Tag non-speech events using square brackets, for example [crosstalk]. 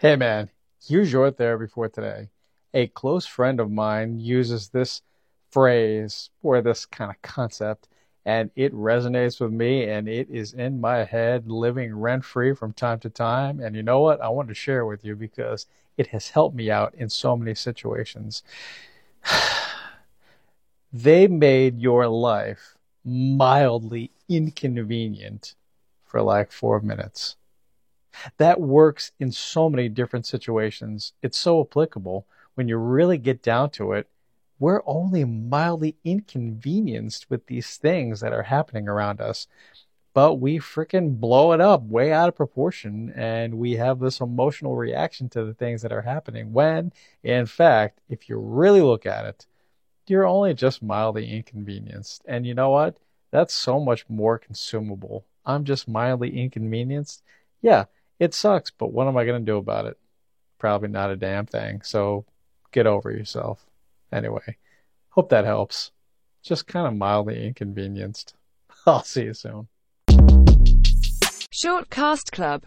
Hey man, here's your therapy for today. A close friend of mine uses this phrase or this kind of concept, and it resonates with me and it is in my head living rent free from time to time. And you know what? I want to share with you because it has helped me out in so many situations. [sighs] they made your life mildly inconvenient for like four minutes that works in so many different situations. It's so applicable when you really get down to it. We're only mildly inconvenienced with these things that are happening around us, but we freaking blow it up way out of proportion and we have this emotional reaction to the things that are happening when, in fact, if you really look at it, you're only just mildly inconvenienced. And you know what? That's so much more consumable. I'm just mildly inconvenienced. Yeah, it sucks, but what am I going to do about it? Probably not a damn thing. So get over yourself. Anyway, hope that helps. Just kind of mildly inconvenienced. [laughs] I'll see you soon. Short Cast Club